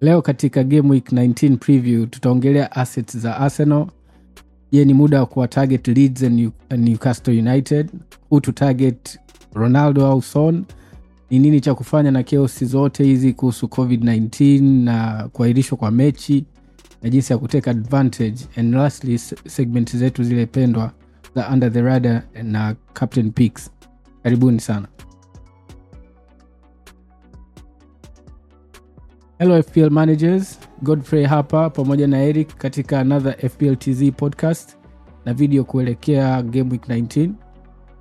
leo katika game week 19 preview tutaongelea assets za arsenal. Je ni muda wa kuwa target leeds and newcastle united. Who to target? Ronaldo au son? Ni nini cha kufanya na keosi zote hizi kuhusu covid-19 na kuahirishwa kwa mechi? Na jinsi ya kuteka advantage. And lastly segment zetu zile pendwa za under the radar na captain picks karibuni sana hello fpl managers. Godfrey hapa pamoja na eric katika another fpltz podcast na video kuelekea game week 19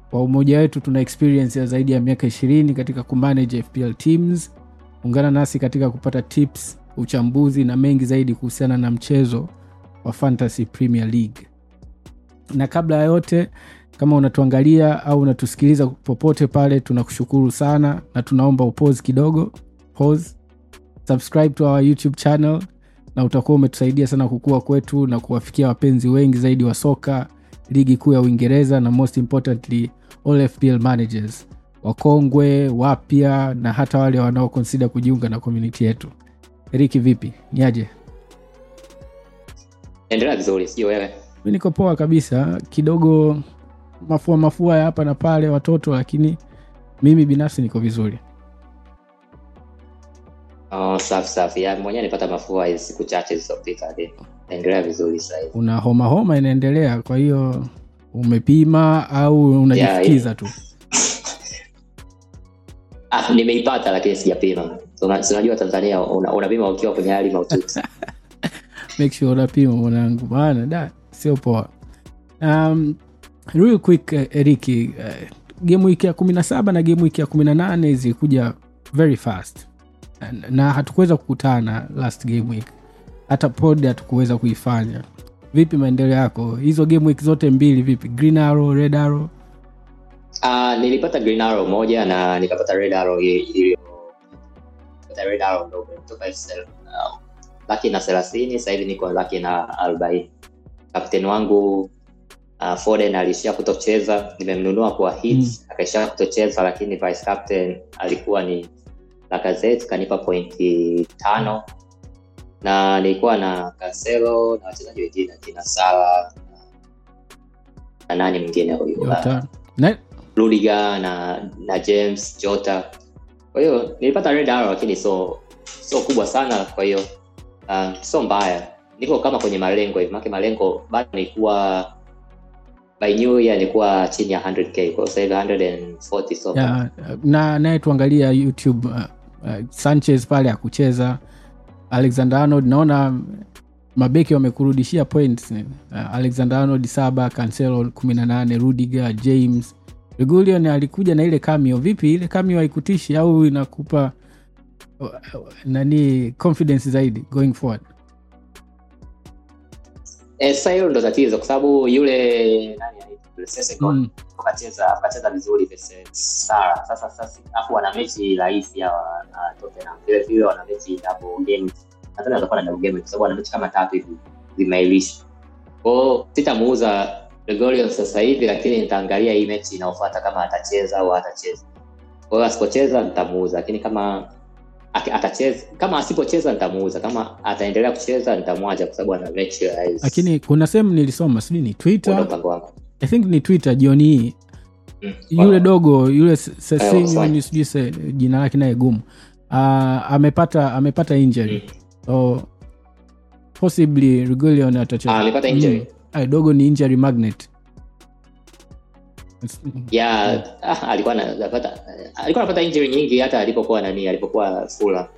kwa umoja wetu tuna experience ya zaidi ya miaka 20 katika kumanage fpl teams. Ungana nasi katika kupata tips uchambuzi na mengi zaidi kuhusiana na mchezo wa fantasy premier league. Na kabla ya yote kama unatuangalia au unatusikiliza popote pale tunakushukuru sana na tunaomba upose kidogo. Pause subscribe to our youtube channel na utakuwa umetusaidia sana kukua kwetu na kuwafikia wapenzi wengi zaidi wa soka ligi kuu ya uingereza na most importantly all fpl managers. Wakongwe wapya na hata wale wanaokonsida kujiunga na komuniti yetu. Eriki vipi? Niaje endelea vizuri sio wewe. Mi niko poa kabisa. Kidogo mafua mafua ya hapa na pale watoto lakini mimi binafsi niko vizuri oh, safi safi. Mwenyewe nipata mafua hizi siku chache zilizopita naendelea vizuri sahivi una homa homa inaendelea kwa hiyo umepima au unajisikiza tu? ah, nimeipata lakini sijapima. Una- si unajua tanzania una- ukiwa kwenye hali maututi make sure unapima mwanangu. Maana da sio poa. Um, real quick uh, eriki uh, game wiki ya kumi na saba na game wiki ya kumi na nane zilikuja very fast na, hatukuweza kukutana last game week. Hata pod hatukuweza kuifanya. Vipi maendeleo yako? Hizo game week zote mbili vipi? Green arrow red arrow? Uh, nilipata green arrow moja na nikapata red arrow i- red arrow ndogo kutoka FSL. Ah, laki na thelathini sahivi niko laki na arobaini. Kapten wangu uh, foden aliishia kutocheza. Nimemnunua kwa hits Mm. akaishia kutocheza lakini vice captain alikuwa ni Lacazette kanipa pointi tano. Na nilikuwa na Cancelo na wachezaji wengine akina Sala na nani mwingine huyu? Na, Rudiger na na James Jota. Kwa hiyo nilipata red arrow lakini so sio kubwa sana, kwa hiyo uh, so mbaya. Niko kama kwenye malengo hivi, maana malengo bado nilikuwa by new year nilikuwa chini ya 100k, kwa hiyo sasa hivi 140 so yeah, na naye tuangalia youtube uh, uh, sanchez pale akucheza alexander arnold naona mabeki wamekurudishia points uh, alexander arnold saba cancelo 18 rudiger james. Regulion alikuja na ile cameo. Vipi ile cameo haikutishi au inakupa uh, nani confidence zaidi going forward? Eh, sasa hilo ndo tatizo, kwa sababu yule nani mm. wakacheza wakacheza vizuri Sara. Sasa sasa afu wana mechi rahisi hawa na Tottenham. Vile vile wana mechi double game. Na double game kwa sababu wana mechi kama tatu hivi zimeilisha kwao. sitamuuza Gregorio sasa hivi, lakini nitaangalia hii mechi inayofuata kama atacheza au hatacheza. Kwa hiyo asipocheza nitamuuza, lakini kama atacheza kama asipocheza nitamuuza, kama ataendelea kucheza nitamwacha kwa sababu ana mechi lakini kuna sehemu nilisoma sijui ni twitter. I think ni twitter jioni hii Mm. yule dogo yule Eh, sijui jina lake naye gumu. Uh, amepata amepata injury. Mm. so possibly Regulion atacheza. Ah. Mm. Ay, dogo ni injury magnet. Ya ah, alikuwa anapata alikuwa anapata injury nyingi hata alipokuwa nani alipokuwa fula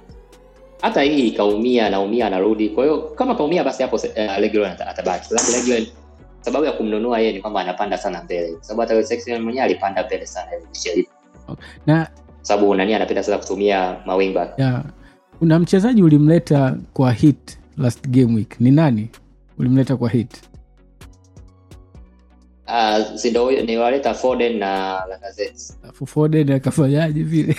hata hii kaumia anaumia anarudi. Kwa hiyo kama kaumia basi hapo uh, Reguilon ata- atabaki. Lakini Reguilon sababu ya kumnunua yeye ni kwamba anapanda sana mbele. Kwa sababu hata Sexton mwenyewe alipanda mbele sana hivi na sababu nani anapenda sana kutumia mawingback kuna mchezaji ulimleta kwa hit last game week? Ni nani ulimleta kwa hit? Uh, sindo huyo niwaleta Foden na Lacazette. Alafu Foden akafanyaje vile?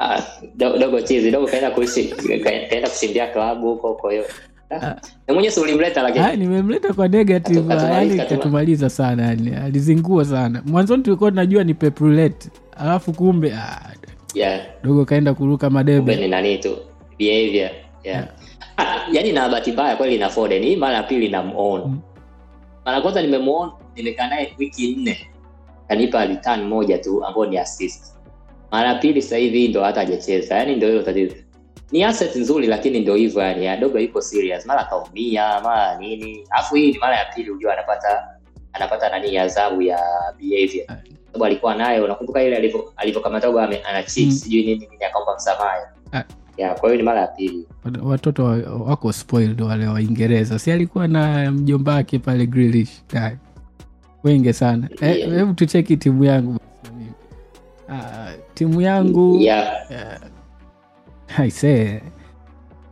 Ah, dogo chizi dogo kaenda kuishi kaenda kushindia klabu huko kwa hiyo. Ah. na mwenyewe si ulimleta lakini nimemleta kwa negative yani katumaliza sana yani alizingua sana. Mwanzoni tulikuwa tunajua ni peprulet alafu kumbe ah, yeah. dogo kaenda kuruka madebe. Ni nani tu behavior yeah. Ah, yani na bahati mbaya kweli na Foden hii mara ya pili namuona Mm. mara kwanza nimemuona nimekaa naye wiki nne kanipa return moja tu ambayo ni assist. Mara ya pili sasa hivi ndo hata hajacheza yani ndo hilo tatizo ni asset nzuri lakini ndio hivyo yani adobe yuko serious mara kaumia mara nini alafu hii ni mara ya pili ujua anapata anapata nani adhabu ya behavior sababu alikuwa nayo unakumbuka ile alivyokamata ame- ana cheat Mm. sijui nini nini akaomba msamaha Ah. ya kwa hiyo ni mara ya pili watoto wa- wako spoiled wale waingereza si alikuwa na mjomba wake pale grilish Dai. wenge sana hebu Yeah. tucheki timu yangu. Ah, timu yangu yeah. aisee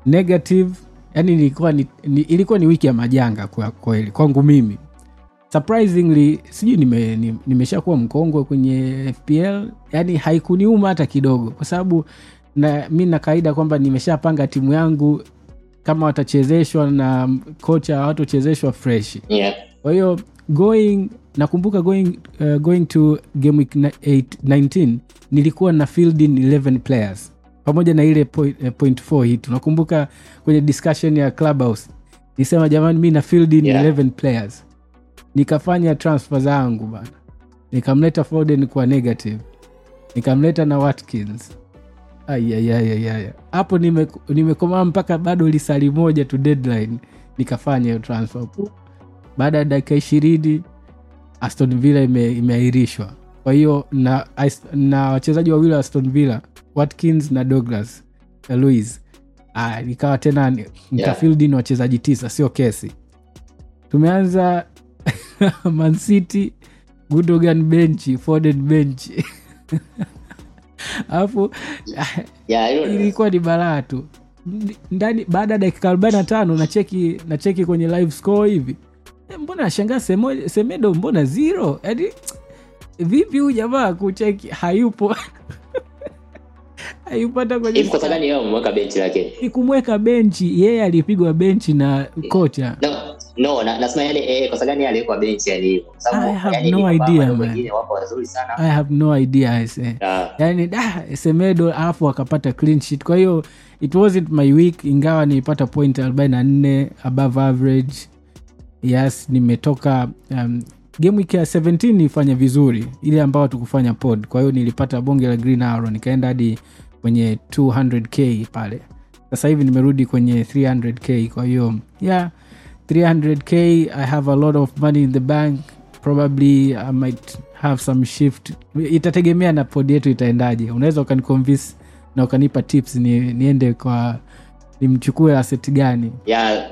negative yani ilikuwa ni, ni, ilikuwa ni wiki ya majanga kwa kweli kwangu mimi. Surprisingly sijui nime, ni- nimeshakuwa mkongwe kwenye fpl yani haikuniuma hata kidogo kwa sababu na, mi na kawaida kwamba nimeshapanga timu yangu kama watachezeshwa na kocha hawatochezeshwa fresh. Yeah. kwa hiyo going nakumbuka going, uh, going to game week 8, 19 nilikuwa na fielding 11 players pamoja na ile point, uh, point 4 hii tunakumbuka kwenye discussion ya clubhouse nisema jamani mi na fielding Yeah. 11 players. Nikafanya transfer zangu bana. Nikamleta foden kwa negative. Nikamleta na watkins. Ayayayaya hapo nime- mpaka bado lisali moja tu deadline. Nikafanya hiyo transfer. Baada ya dakika ishirini aston villa ime, imeahirishwa. Kwa hiyo na, na wachezaji wawili wa aston villa watkins na douglas na louis ikawa nikawa tena ni- yeah. ni wachezaji tisa sio kesi. Tumeanza mancity gudogan benchi foden benchi alafu Yeah, ilikuwa ni balaa tu. Ndani baada ya dakika 45 nacheki nacheki kwenye live score hivi. Eh, mbona nashangaa semedo mbona zero? Yani vipi huu jamaa kucheki? Hayupo hayupo hata kwenye hivi gani yeye benchi lake. Ni kumweka benchi yeye alipigwa benchi na kocha. No no na, nasema yale eh, kosa gani yeye aliwekwa benchi yani hivyo Kwa sababu I have no idea, man. wengine wako wazuri sana. I have no idea I say. Yeah. yani da semedo alafu akapata clean sheet. Kwa hiyo it wasn't my week ingawa nilipata point 44 above average. Yes nimetoka um, game week ya 17 nilifanya vizuri ile ambayo tukufanya pod. Kwa hiyo nilipata bonge la green arrow nikaenda hadi kwenye 200k pale. Sasa hivi nimerudi kwenye 300k kwa hiyo yeah 300k i have a lot of money in the bank. Probably i might have some shift. Itategemea na pod yetu itaendaje. Unaweza ukaniconvince na ukanipa tips ni, niende kwa nimchukue asset gani. Yeah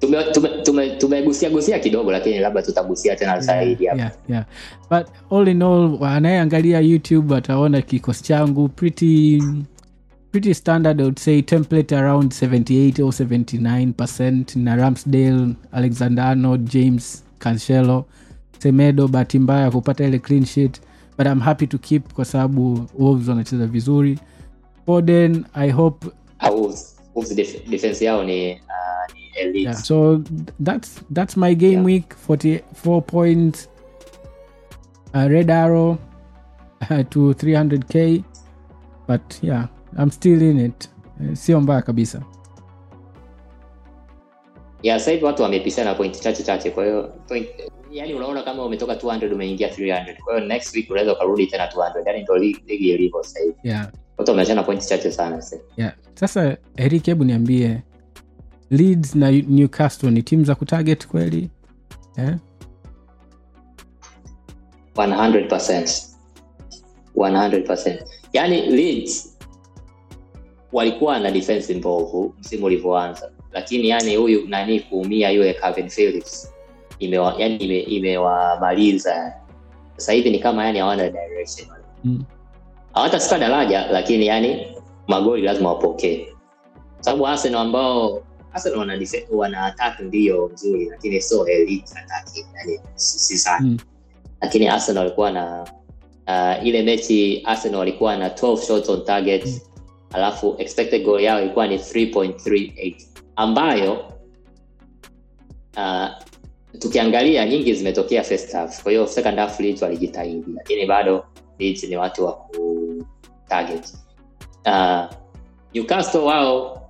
tumegusia tume, tume, tumegusia gusia kidogo lakini labda tutagusia tena zaidi hapa. yeah, yeah. but all in all anayeangalia youtube ataona kikosi changu pretty pretty standard I would say template around 78 or 79 percent. Na ramsdale alexander arnold james cancelo semedo bahati mbaya kupata ile clean sheet but i'm happy to keep kwa sababu wolves wanacheza vizuri. Foden i hope uh, Wolves- Wolves def- defense yao ni uh, ni elite. Yeah. so that's that's my game Yeah. week 44 points uh, red arrow uh, to 300k but yeah i'm still in it. Uh, sio mbaya kabisa. Yeah sasa hivi watu wamepishana point chache chache kwa hiyo point yani unaona kama umetoka 200 umeingia 300 kwa hiyo next week unaweza ukarudi tena 200 yani ndo ligi ilivyo sasa hivi. Yeah. Watu wameachana point chache sana sasa yeah. Sasa erik hebu niambie leeds na newcastle ni timu za kutarget kweli eh? 100%. 100%. yani Leeds walikuwa na defense mbovu msimu ulivyoanza lakini yani huyu nani kuumia yule Calvin Phillips imewa, yani ime- imewamaliza sasa hivi ni kama yani hawana direction Mm. hawatasika daraja lakini yani magoli lazima wapokee sababu Arsenal ambao Arsenal wana, defe- wana attack ndio nzuri lakini sio elite attack yani si si sana. Mm. lakini arsenal walikuwa na uh, ile mechi arsenal walikuwa na 12 shots on target. Mm. alafu expected goal yao ilikuwa ni 3.38 ambayo uh, tukiangalia nyingi zimetokea first half. Kwa hiyo second half Leeds walijitahidi lakini bado Leeds ni watu wa ku target uh, newcastle wao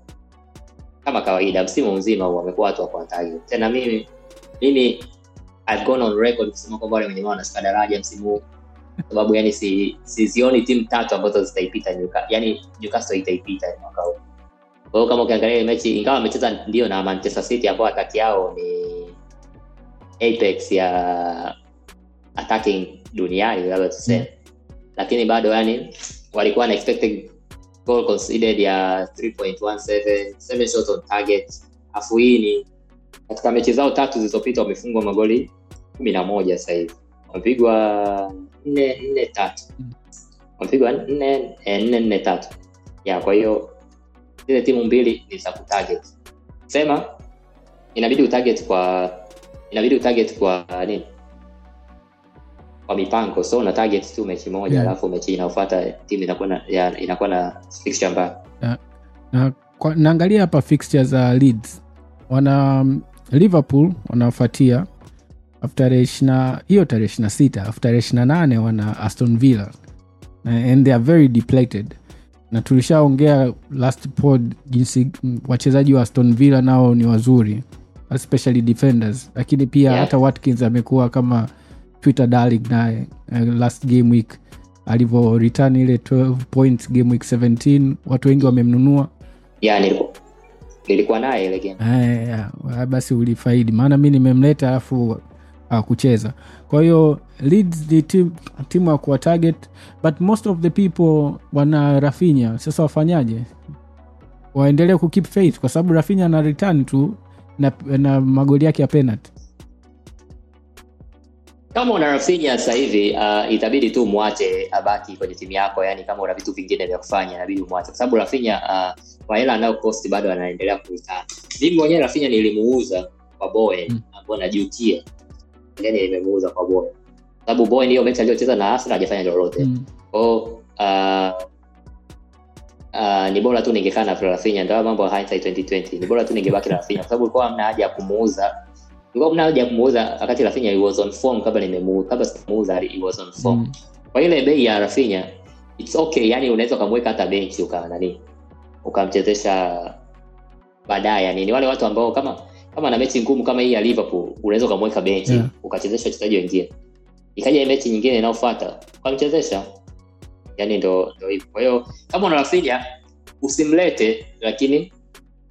kama kawaida msimu mzima huu wamekuwa watu wa tena mimi mimi I've gone on record kusema kwamba wale wenye wanashuka daraja msimu huu. Sababu yani si sizioni timu tatu ambazo zitaipita yani Newcastle itaipita mwaka huu. Kwa hiyo kama ukiangalia mechi ingawa amecheza ndio na Manchester City ambao ataki yao ni apex ya attacking duniani labda tuseme. Lakini bado yani walikuwa na expected goal conceded ya 3.17 seven shots on target afu hii ni katika mechi zao tatu zilizopita wamefungwa magoli kumi na moja sasa wamepigwa nne nne tatu. Wamepigwa nne eh, nne nne tatu. Ya kwa hiyo zile timu mbili ni za kutarget. Sema inabidi utarget kwa inabidi utarget kwa nini kwa mipango. So una target tu mechi moja Yeah. alafu mechi inayofuata timu inakuwa na ya- inakuwa na fixture mbaya. Na kwa, naangalia hapa fixture za Leeds. Wana um, Liverpool ishina hiyo tarehe ishina sita afu tarehe ishina nane wana Aston Villa. Na- and they are very depleted. Na tulishaongea last pod jinsi wachezaji wa Aston Villa nao ni wazuri especially defenders. Lakini pia Yeah. hata Watkins amekuwa kama Twitter darling naye uh, last game week. Alivyo return ile 12 point game week 17 watu wengi wamemnunua. Yeah, nilikuwa nilikuwa naye ile game. Ya, basi ulifaidi. Maana mi nimemleta alafu akucheza kwa hiyo leads ni tim- timu ya kuwa target but most of the people wana rafinya sasa wafanyaje? Waendelee kukeep faith kwa sababu rafinya ana return tu na, na magoli yake ya penalty kama una rafinya sasa hivi uh, itabidi tu mwache abaki kwenye timu yako yani kama una vitu vingine vya kufanya inabidi umwache. Kwa sababu rafinya uh, kwa hela anayo bado anaendelea kuitaa mimi mwenyewe rafinya nilimuuza kwa boe Mm. ambao najutia. Yani nimemuuza kwa boe sababu boe hiyo mechi aliyocheza na asra hajafanya lolote. Mm. kwao uh, uh, ni bora tu ningekaa na rafinya ndio mambo ya hindsight 2020 ni bora tu ningebaki na rafinya kwa sababu ulikuwa hamna haja ya kumuuza ilikuwa hamna haja ya kumuuza wakati Rafinha he was on form kabla nimemuuza kabla sijamuuza he was on form. Mm. kwa ile bei ya Rafinha it's okay yani unaweza ukamweka hata benchi uka nani ukamchezesha baadaye yani ni wale watu ambao kama kama na mechi ngumu kama hii ya Liverpool unaweza ukamweka benchi Yeah. ukachezesha wachezaji wengine. Ikaja mechi nyingine inayofuata ukamchezesha. Yani ndo ndo hivyo. Kwa hiyo kama una Rafinha usimlete lakini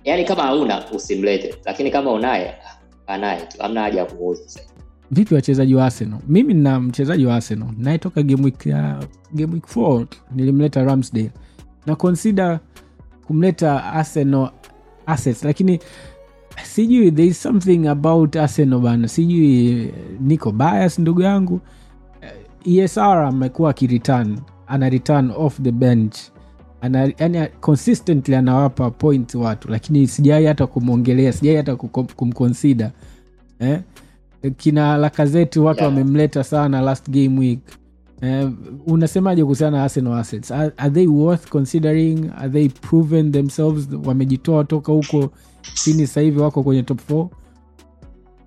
yani kama hauna usimlete. Lakini kama unaye naye tu amna haja ya kumuuza sasa vipi wachezaji wa arsenal? Mimi nina mchezaji wa arsenal nayetoka game week ya game week 4 nilimleta ramsdale. Na consider kumleta arsenal assets lakini sijui there is something about arsenal bana sijui niko bias ndugu yangu. Eh, esr amekuwa akiritan ana return off the bench ana, yani consistently anawapa point watu lakini sijai hata kumwongelea sijai hata kumconsider eh? kina lakazeti watu Yeah. wamemleta sana last game week eh, unasemaje kuhusiana na arsenal assets? Are, are they worth considering? Are they proven themselves? Wamejitoa toka huko chini sasa hivi wako kwenye top 4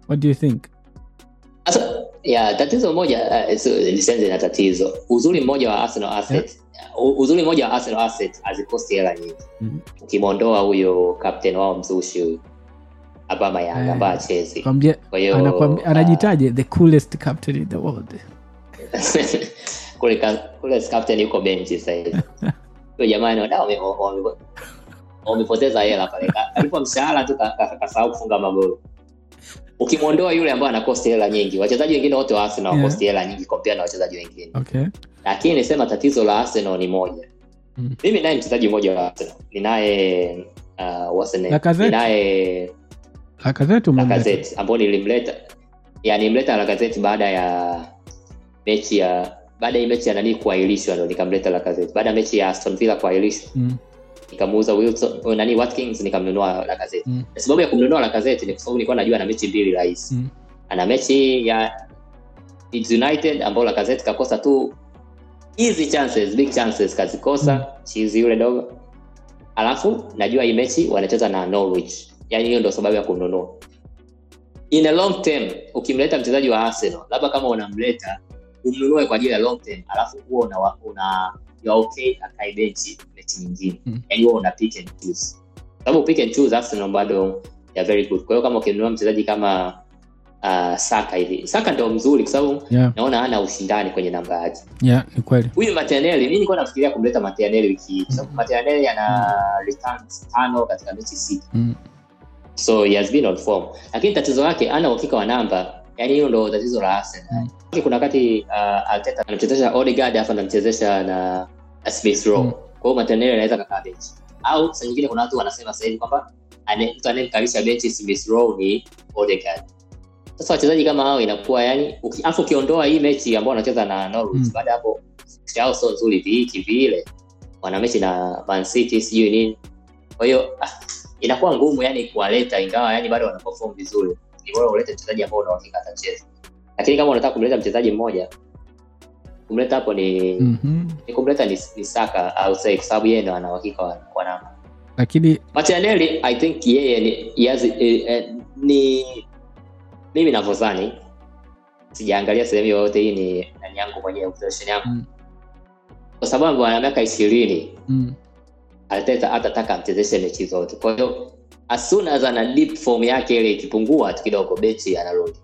what do you think Ya tatizo moja uh, nisianze na tatizo. Uzuri mmoja wa Arsenal asset yeah. uzuri mmoja wa Arsenal asset hazikosti hela nyingi. Mhm. Ukimwondoa huyo captain wao mzushi huyu Abama Yanga Eh. ambaye achezi. Kwa hiyo uh, anajitaje the coolest captain in the world kule kule captain yuko benchi sasa hivi. Jamani wadau wame- wame- wamepoteza hela pale. Alipo mshahara tu ka- ka- kasahau kufunga magoli. Ukimwondoa yule ambaye anakosti hela nyingi, wachezaji wengine wote wa Arsenal Yeah. wakosti hela nyingi kompea na wachezaji wengine. okay. Lakini nisema tatizo la Arsenal ni moja. Mm. mimi naye mchezaji mmoja wa Arsenal. Ninaye uh, ninaye lakazeti ambao nilimleta. Nilimleta Lacazette baada ya mechi ya baada ya mechi ya nani kuahirishwa ndo nikamleta lakazeti baada ya mechi ya Aston Villa kuahirishwa. Mm. Nikamuuza Wilson oh, nani Watkins? Nikamnunua Lacazette Mm. Sababu ya kumnunua Lacazette ni kwa sababu nilikuwa najua ana mechi mbili rahisi. Mm. ana mechi ya Leeds United ambao Lacazette kakosa tu easy chances big chances kazikosa. Mm. chizi yule dogo. Alafu najua hii mechi wanacheza na Norwich. Yani hiyo ndo sababu ya kumnunua. In a long term ukimleta mchezaji wa Arsenal labda kama unamleta umnunue kwa ajili ya long term alafu huo una, una okay akae benchi mechi nyingine. Mm. yani huo una pick and choose. Sababu pick and choose Arsenal bado ya very good. Kwa hiyo kama ukinunua mchezaji kama uh, Saka hivi Saka ndo mzuri kwa sababu yeah, naona ana ushindani kwenye namba yake. Yeah, ni kweli. Huyu matianeli mi nilikuwa nafikiria kumleta matianeli wiki hii kwa sababu matianeli ana returns tano katika mechi sita. Mm. so he has been on form. Lakini tatizo lake ana uhakika wa namba. Yani hiyo ndo tatizo la Arsenal. Mm. kuna wakati uh, anamchezesha Odegaard alafu anamchezesha na na Smith row Mm. Kwa hiyo Martinelli anaweza kakaa benchi. Au saa nyingine kuna watu wanasema sasa hivi kwamba mtu anayemkalisha benchi Smith Rowe ni Odegaard. Sasa wachezaji kama hao inakuwa yani alafu ukiondoa hii mechi ambao wanacheza na Norwich Mm. baada hapo yao sio nzuri vihiki vile. Wana mechi na Man City sijui nini. Kwa hiyo ah, inakuwa ngumu yani kuwaleta ingawa yani bado wanaperform vizuri. Ni bora ulete mchezaji ambao una uhakika atacheza. Lakini kama unataka kumleta mchezaji mmoja kumleta hapo ni mm-hmm. ni kumleta ni, ni Saka au kwa sababu yeye ndo ana uhakika wa, wa namba lakini Martinelli I think yeye ni has, eh, eh, ni mimi navyozani sijaangalia sehemu yoyote hii ni nani yangu mwenyewe observation yangu Mm. kwa sababu ana miaka ishirini mm. Arteta atataka amchezeshe mechi zote kwa hiyo as soon as ana deep form yake ile ikipungua kidogo bechi anarudi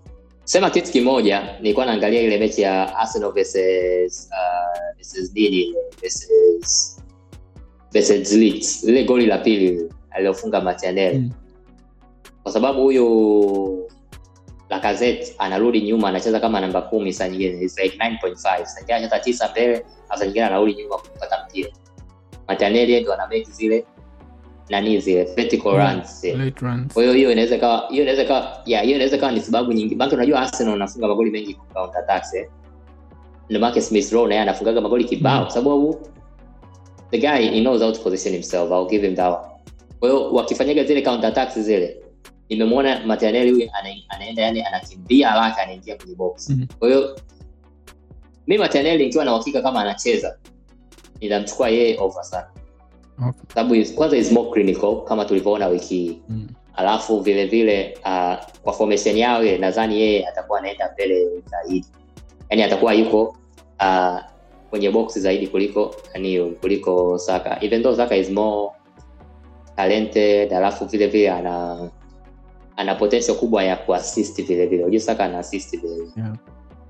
sema kitu kimoja nilikuwa naangalia ile mechi ya Arsenal versus uh, versus nini? Versus versus Leeds. Lile goli la pili alilofunga matianel Mm. kwa sababu huyu lakazet anarudi nyuma anacheza kama namba kumi saa nyingine. Like 9.5 saa nyingine anacheza tisa mbele saa nyingine anarudi nyuma kupata mpira. Martinelli ndo ana meki zile nani zile vertical Yeah. runs zile late runs. Kwa hiyo hiyo inaweza kawa hiyo inaweza kawa ya hiyo inaweza kawa ni sababu nyingi. Maana unajua Arsenal unafunga magoli mengi kwa counter attacks eh. Ndio maana Smith Rowe naye anafungaga magoli kibao Mm. sababu the guy he knows how to position himself. I'll give him that one. Kwa hiyo wakifanyaga zile counter attacks zile nimemwona Martinelli huyu anaenda yani anakimbia haraka anaingia kwenye box. Mhm. kwa hiyo mimi Martinelli nikiwa na uhakika kama anacheza nitamchukua yeye over sana okay. sababu is- kwanza is more clinical kama tulivyoona wiki hii mm. alafu vile vile uh, kwa formation yao ile nadhani yeye atakuwa anaenda mbele zaidi yani atakuwa yuko uh, kwenye box zaidi kuliko nani kuliko Saka even though Saka is more talented alafu vile vile ana ana potential kubwa ya kuassist vile vile unajua Saka ana assist vile vile yeah.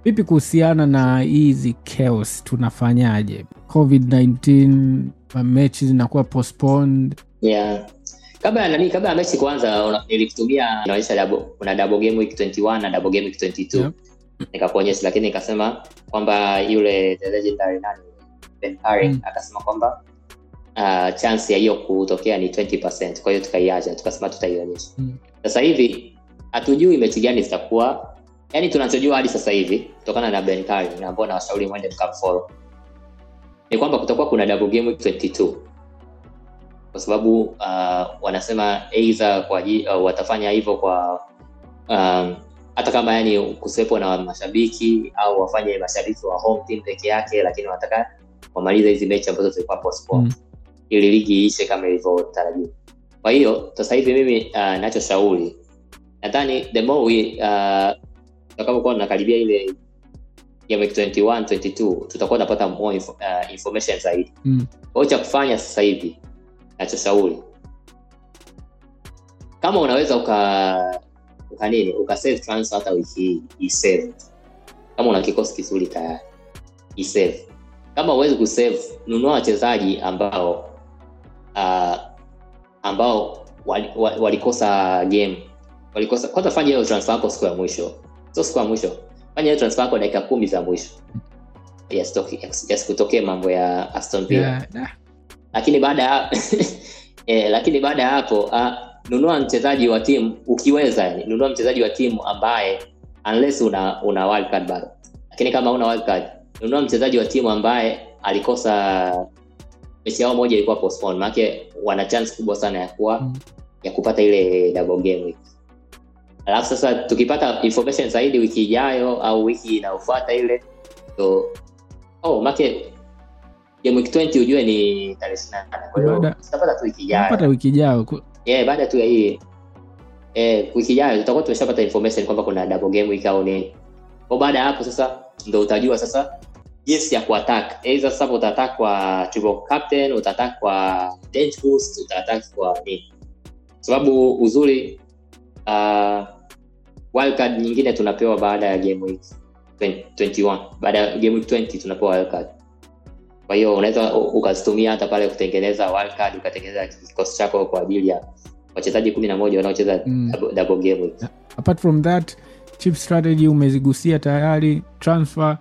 vipi kuhusiana na hizi chaos tunafanyaje covid-19 mechi zinakuwa postponed. Yeah. Kabla ya nani kabla ya mechi kwanza nilikutumia inaonyesha double, kuna double game week 21 na double game week 22 yep. nikakuonyesha lakini nikasema kwamba yule the legendary nani Ben Carrick Mm. akasema kwamba uh, chance ya hiyo kutokea ni 20 kwa hiyo tukaiacha tukasema tutaionyesha. Mm. sasa hivi hatujui mechi gani zitakuwa. Yani tunachojua hadi sasa hivi kutokana na Ben Carrick na ambao nawashauri mwende mkamfollow ni kwamba kutakuwa kuna double game week 22 kwa sababu uh, wanasema either kwa uh, watafanya hivyo kwa um, hata kama yani kusiwepo na mashabiki au wafanye mashabiki wa home team peke yake lakini wanataka wamalize hizi mechi ambazo zilikuwa postponed. Mm. ili ligi iishe kama ilivyotarajiwa. Kwa hiyo sasa hivi mimi uh, nachoshauri nadhani the more we uh, tutakapokuwa tunakaribia ile game 21 22 tutakuwa tunapata more info, uh, information zaidi. Mm. kwa hiyo cha kufanya sasa hivi nachoshauri kama unaweza uka uka nini uka save transfer hata wiki hii isave kama una kikosi kizuri tayari isave kama uwezi kusave nunua wachezaji ambao uh, ambao wali- wali walikosa game. Walikosa kwanza fanya hiyo transfer yako siku ya mwisho. Sio siku ya mwisho fanya hiyo transfer yako dakika kumi za mwisho yasikutokee yes, mambo ya aston villa yeah. nah. lakini baada ya eh, lakini baada ya hapo uh, nunua mchezaji wa timu ukiweza yani nunua mchezaji wa timu ambaye unless una una wild card bado lakini kama una wild card nunua mchezaji wa timu ambaye alikosa mechi yao moja ilikuwa postpone maanake wana chance kubwa sana ya kuwa Mm. ya kupata ile double game week alafu sasa tukipata information zaidi wiki ijayo au wiki inayofuata ile so oh make game week 20 ujue ni tarehe 28 kwa hiyo tutapata tu wiki ijayo. Pata wiki ijayo. Yeah, baada tu ya hii. Eh, wiki ijayo tutakuwa tumeshapata information kwamba kuna double game week au nini. Kwa baada ya hapo sasa ndo utajua sasa jinsi ya kuattack. Aidha sasa utaattack kwa triple captain utaattack kwa bench boost utaattack kwa nini. Sababu uzuri uh, wildcard nyingine tunapewa baada ya game week 20 21 baada ya game week 20 tunapewa wildcard. Kwa hiyo unaweza ukazitumia hata pale kutengeneza wildcard ukatengeneza kikosi chako kwa ajili ya wachezaji kumi na moja wanaocheza Mm. double, double game week. Apart from that chip strategy umezigusia tayari transfer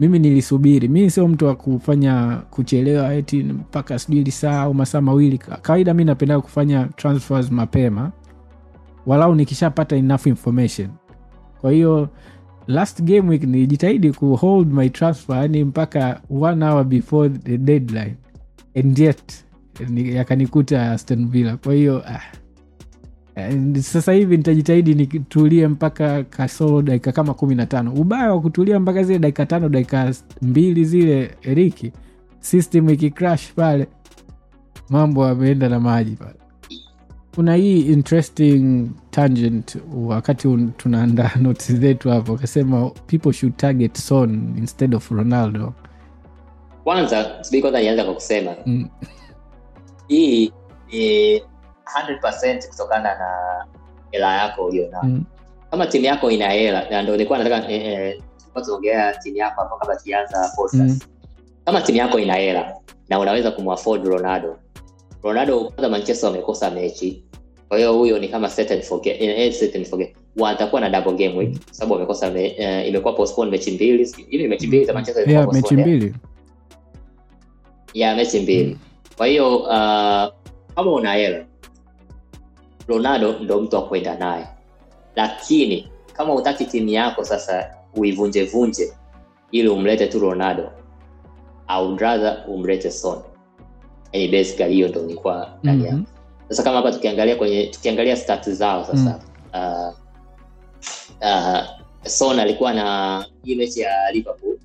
mimi nilisubiri. Mi sio mtu wa kufanya kuchelewa eti mpaka sijui lisaa au masaa mawili. Kawaida mi napenda kufanya transfers mapema walau nikishapata enough information. Kwa hiyo last game week nilijitahidi kuhold my transfer yani mpaka one hour before the deadline. And yet yakanikuta Aston Villa. Kwa hiyo ah, sasa hivi nitajitahidi nitulie mpaka kasoro dakika kama kumi na tano ubaya wa kutulia mpaka zile dakika tano dakika mbili zile eriki system ikicrash pale mambo ameenda na maji pale kuna hii interesting tangent wakati un- tunaandaa notes zetu hapo akasema people should target son instead of ronaldo kwanza sibii kwanza nianza kwa kusema mm. hii ni 100% kutokana na hela yako ulionayo Mm. kama timu yako ina hela na ndo nilikuwa nataka eh, eh, tunaongelea timu yako hapo kabla tujaanza Mm. kama timu yako ina hela na unaweza kumwafford ronaldo ronaldo kwanza manchester wamekosa mechi. Kwa hiyo huyo ni kama set and forget, eh, eh, set and forget. watakuwa na double game week sababu wamekosa me, uh, imekuwa postpone mechi mbili hivi mechi mbili za manchester yeah, mechi eh? mbili. Ya mechi mbili. Kwa hiyo uh, kama una hela ronaldo ndo mtu wa kwenda naye. Lakini kama utaki timu yako sasa uivunjevunje ili umlete tu ronaldo I would rather umlete son yani basically hiyo ndo ilikuwa ndani yao mm-hmm. sasa kama hapa tukiangalia kwenye tukiangalia stats zao sasa uh, uh, son alikuwa na hii mechi ya liverpool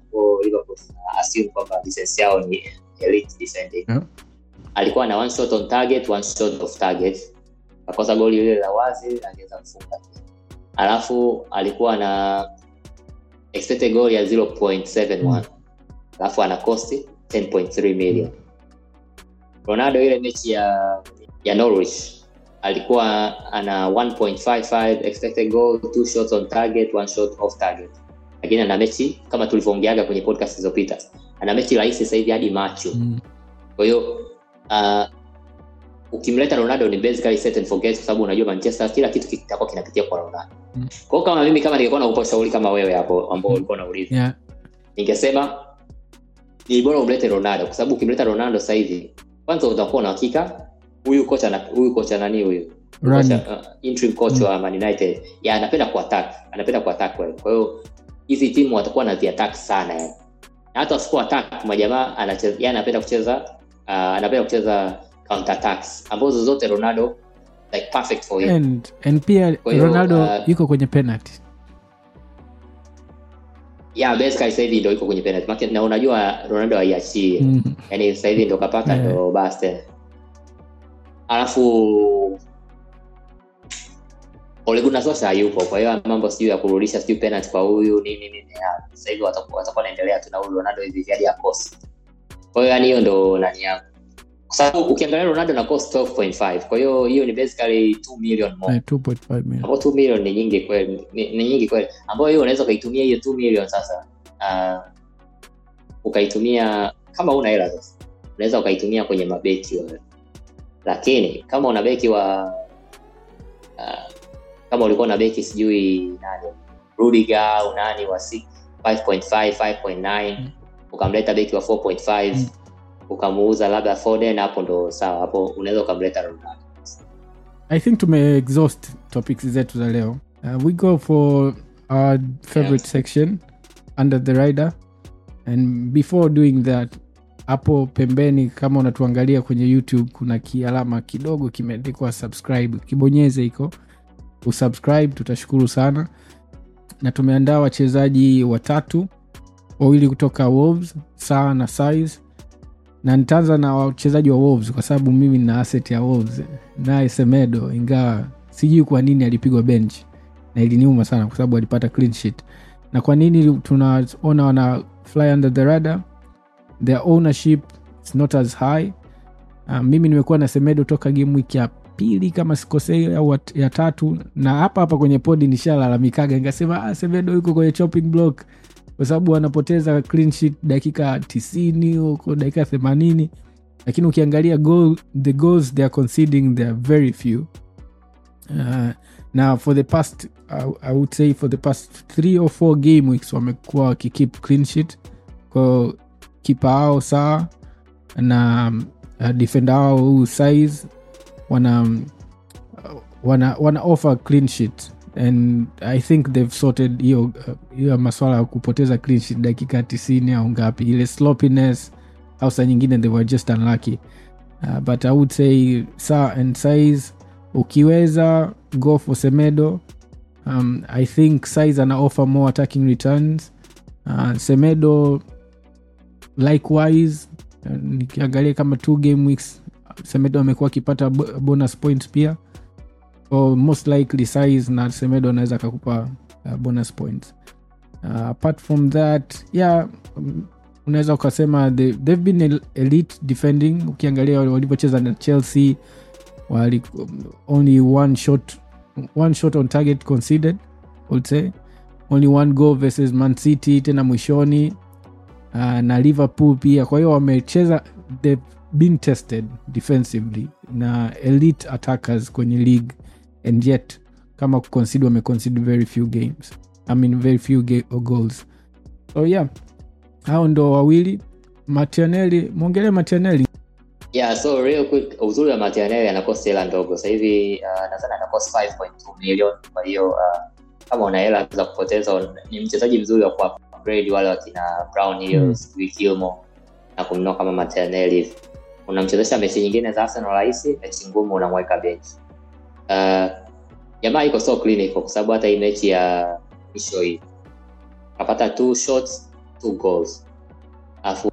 liverpool assume kwamba defense yao ni elite defending Yeah. alikuwa na one shot on target one shot off target akosa goli lile la wazi angeweza kufunga alafu alikuwa na expected goal ya 0.71 Mm. alafu ana costi 10.3 million ronaldo ile mechi ya ya norwich alikuwa ana 1.55 expected goal two shots on target one shot off target lakini ana mechi kama tulivyoongeaga kwenye podcast zilizopita ana mechi rahisi sasa hivi hadi macho Mm. kwa hiyo uh, ukimleta ronaldo ni basically set and forget kwa sababu unajua manchester kila kitu kitakuwa kinapitia kwa ronaldo Mm. kwao kama mimi kama ningekuwa nakupa ushauri kama wewe hapo ambao ulikuwa unauliza yeah. ningesema ni bora umlete ronaldo kwa sababu ukimleta ronaldo sasa hivi kwanza utakuwa na hakika huyu kocha na huyu kocha nani huyu? Kocha, uh, interim coach wa Man United. Ya anapenda kuattack anapenda kuattack kwa hiyo hizi timu watakuwa na attack sana yani na hata wasipo attack majamaa anacheza anapenda kucheza uh, anapenda kucheza counter attacks ambazo zote Ronaldo like perfect for him. And, and pia Kwa ronaldo uh, yuko kwenye penalty yeah basically sasa hivi ndio iko kwenye penalty market na unajua Ronaldo haiachii mm. yani sasa hivi ndo kapata Yeah. ndo basi tena alafu Ole Gunnar Solskjaer hayupo kwa hiyo mambo sijui ya kurudisha sijui penalty kwa huyu nini nini sasa hivi watakuwa watakuwa naendelea tu na huyu Ronaldo hivi hivi hadi akose. kwa hiyo yani hiyo ndo nani yangu kwa sababu ukiangalia Ronaldo na cost 12.5 kwa hiyo hiyo ni basically 2 million more Eh, 2.5 million. 2 ni nyingi kweli ni, ni nyingi kweli ambayo hiyo unaweza ukaitumia hiyo 2 million sasa uh, ukaitumia kama una hela sasa unaweza ukaitumia kwenye mabeki wa lakini kama una beki wa uh, kama ulikuwa na beki sijui nani rudiger au nani wa 5.5 5.9 Mm. ukamleta beki wa 4.5 Mm. Ukamuuza labda foden hapo ndo sawa hapo unaweza ukamleta ronaldo. I think tumeexhaust topics zetu za leo. Uh, we go for our favorite Yeah. section under the rider. And before doing that hapo pembeni kama unatuangalia kwenye youtube kuna kialama kidogo kimeandikwa subscribe. Kibonyeze iko. Usubscribe tutashukuru sana. Na tumeandaa wachezaji watatu wawili kutoka wolves saa na size na nitaanza na wachezaji wa wolves kwa sababu mimi nina asset ya wolves. Naye semedo ingawa sijui kwa nini alipigwa bench na iliniuma sana kwa sababu alipata clean sheet. Na kwa nini tunaona wana fly under the radar? Their ownership is not as high. Uh, mimi nimekuwa na semedo toka game week ya pili kama sikosei au ya tatu. Na hapa hapa kwenye podi nishalalamikaga nikasema ah, semedo yuko kwenye chopping block kwa sababu wanapoteza clean sheet dakika tisini huko dakika themanini. Lakini ukiangalia goal, the goals they are conceding they are very few. Uh, na for the past I, i would say for the past three or four game weeks wamekuwa wakikeep clean sheet. Ko kipa ao sawa na uh, defenda ao huu size wana um, wana, wana offer clean sheet and i think they've sorted hiyo uh, hiyo maswala ya kupoteza clean dakika tisini au ngapi. Ile sloppiness au saa nyingine they were just unlucky. Uh, but i would say sa and size ukiweza go for semedo. Um, i think size ana offer more attacking returns. Uh, semedo likewise uh, nikiangalia kama two game weeks semedo amekuwa akipata bonus points pia so most likely size na semedo anaweza akakupa uh, bonus points. Uh, apart from that yeah um, unaweza ukasema they, they've been elite defending. Ukiangalia walivyocheza na chelsea wali only one shot one shot on target conceded say. Only one goal versus man city tena mwishoni uh, na liverpool pia. Kwa hiyo wamecheza they've been tested defensively na elite attackers kwenye league and yet kama kuconsid wameconsid very few games. I mean very few goals. So yeah. Hao ndo wawili. Matianeli mwongelee matianeli yeah so real quick uzuri wa matianeli anakosa hela ndogo. Sahivi hivi uh, nadhani anakosa 5.2 million. Kwa hiyo uh, kama una hela za kupoteza ni mchezaji mzuri wa kuupgrade wale wakina Brown hiyo mm. Kilmo na kumnua kama matianeli hivi. Unamchezesha mechi nyingine za Arsenal rahisi mechi ngumu unamweka bench uh, jamaa iko so clinical kwa sababu hata hii mechi ya mwisho hii. Kapata two shots two goals. Afu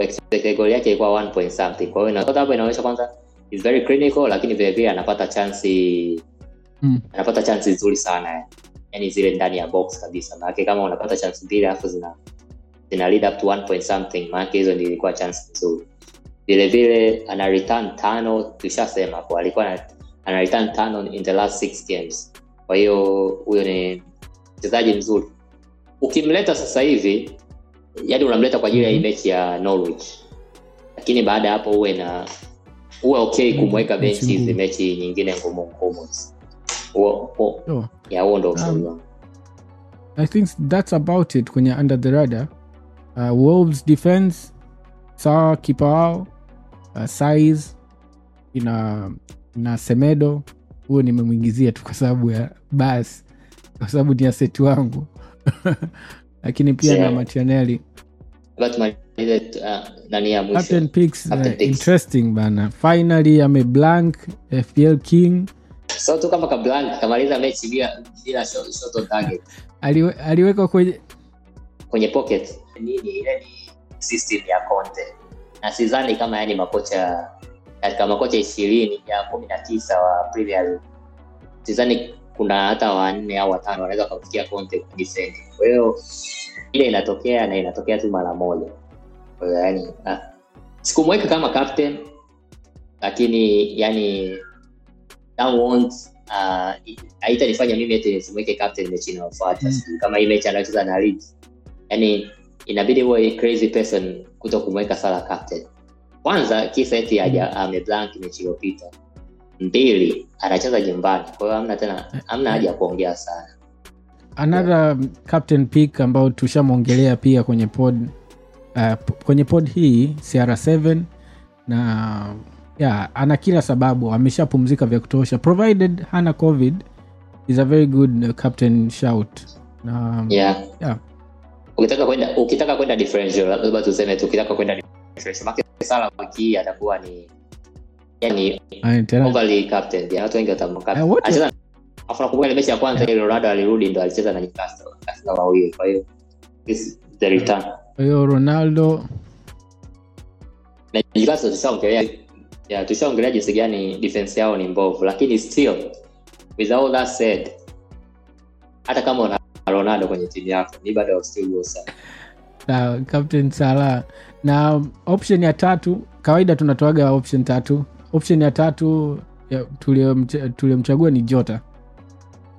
expected goal yake ilikuwa one point something. Kwa hiyo hapo inaonyesha kwanza is very clinical lakini vile vile anapata chansi Mm. anapata chansi nzuri sana yani zile ndani ya box kabisa. Maanake kama unapata chance mbili alafu zina zina lead up to one point something maanake hizo ndio ilikuwa chance nzuri. Vile vile ana return tano tushasema kwa alikuwa ana, ana return tano in the last six games. Kwa hiyo huyo ni mchezaji mzuri. Ukimleta sasa hivi yani unamleta kwa ajili ya hii mechi ya norwich. Lakini baada ya hapo uwe na uwe okay kumweka benchi hizi mechi nyingine ngumu ngumu. Ya huo ndo ushauri Um, wangu. I think that's about it kwenye under the radar. Uh, wolves defense sawa kipa wao uh, size ina na semedo huo nimemwingizia tu kwa sababu ya bas kwa sababu ni aseti wangu. Lakini pia Yeah. na tumalize uh, captain picks, uh, picks. interesting bana. Finally ame blank fpl king. So tu kama kablank kamaliza mechi bila bila shot on target. Aliwe, aliweka kwenye kwenye pocket. Nini ile ni system ya Conte. Na sidhani kama yani makocha katika makocha ishirini ya kumi na tisa wa Premier League. Sidhani kuna hata wanne au watano wanaweza kumfikia Conte kudefend kwa hiyo ile inatokea na inatokea tu mara moja. Kwa hiyo yani sikumweka kama captain lakini yani that won't uh, haitanifanya mimi eti nisimweke captain mechi inayofuata. Mm. Kama hii mechi anayocheza na Leeds. Yani inabidi uwe crazy person kuto kumweka sala captain kwanza kisa eti ameblank mechi iliyopita mbili anacheza nyumbani. Kwa hiyo hamna tena hamna haja ya kuongea sana. Another captain pick ambao tushamwongelea pia kwenye pod uh, kwenye pod hii cr7 na yeah, ana kila sababu. Ameshapumzika vya kutosha. Provided hana covid is a very good uh, captain shout. Na yeah. Yeah. ukitaka kwenda ukitaka kwenda differential labda tuseme tu ukitaka kwenda differential sala wiki hii atakuwa ni. Yani overly captain ya watu wengi watamkata Eh, what- anacheza afu nakumbuka ile mechi ya kwanza ile Ronaldo alirudi ndo alicheza na Newcastle akafunga wawili kwa hiyo this the return. Kwa hiyo ronaldo na Newcastle tushaongelea ya. Tushaongelea jinsi gani defense yao ni mbovu lakini still with all that said hata kama una ronaldo kwenye timu yako ni bado still go sana na captain sala na option ya tatu kawaida tunatoaga option tatu. Option ya tatu tuliomchagua ni jota.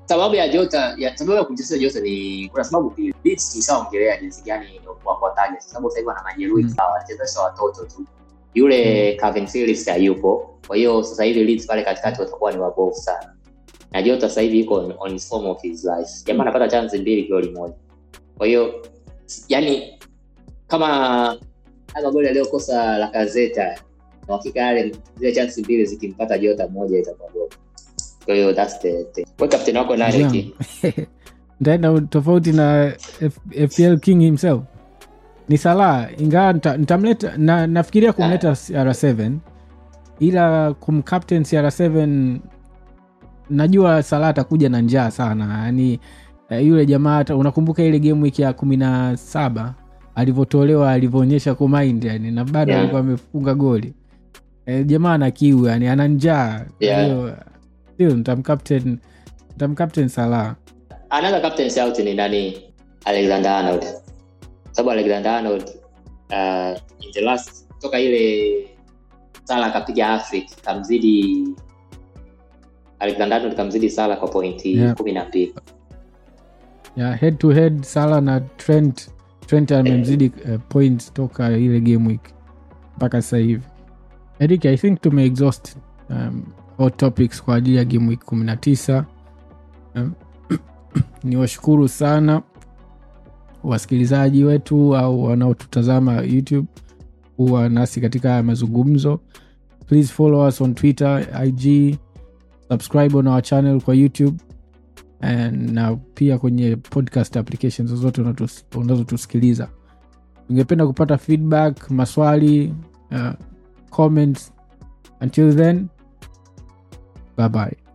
Sababu ya jota ya sababu ya kumchezea jota ni kuna sababu tushaongelea jinsi gani wakuwataja sababu sasa hivi majeruhi Mm. sawa wanachezesha watoto tu. Yule Calvin Phillips hayupo. Kwa hiyo sasa hivi Leeds pale katikati watakuwa ni wabovu sana. Na jota sasa hivi yuko on, on his form of his life. Jamaa anapata chance mbili goli moja. Kwa hiyo yani kama haya magoli aliyokosa Lacazette na hakika yale zile chansi mbili zikimpata jota moja itakuwa goli. kwa hiyo that's the thing wewe captain wako nani Yeah. Ki? ntaenda tofauti na F- fpl king himself ni salah ingawa nita- nitamleta na, nafikiria kumleta cr7 ila kumcaptain cr7 najua salah atakuja na njaa sana yani eh, yule jamaa unakumbuka ile game wiki ya kumi na saba alivyotolewa alivyoonyesha kumind yani na bado Yeah. alikuwa amefunga goli. E, jamaa ana kiu yani ana njaa. Yeah. still nitamcaptain salah. Another captain out ni nani? Alexander arnold. Sababu alexander arnold uh, in the last toka ile sala akapiga afric kamzidi alexander arnold kamzidi sala kwa pointi Yeah. kumi na mbili. Yeah, head to head sala na trent trent amemzidi uh, point toka ile game week mpaka sasa hivi. Eric i think tume exhaust um, all topics kwa ajili ya game week 19 um, ni washukuru sana wasikilizaji wetu au wanaotutazama youtube huwa nasi katika haya mazungumzo. Please follow us on twitter ig subscribe on our channel kwa youtube na pia kwenye podcast applications zozote unazotusikiliza. Ungependa kupata feedback maswali uh, comments. Until then bye bye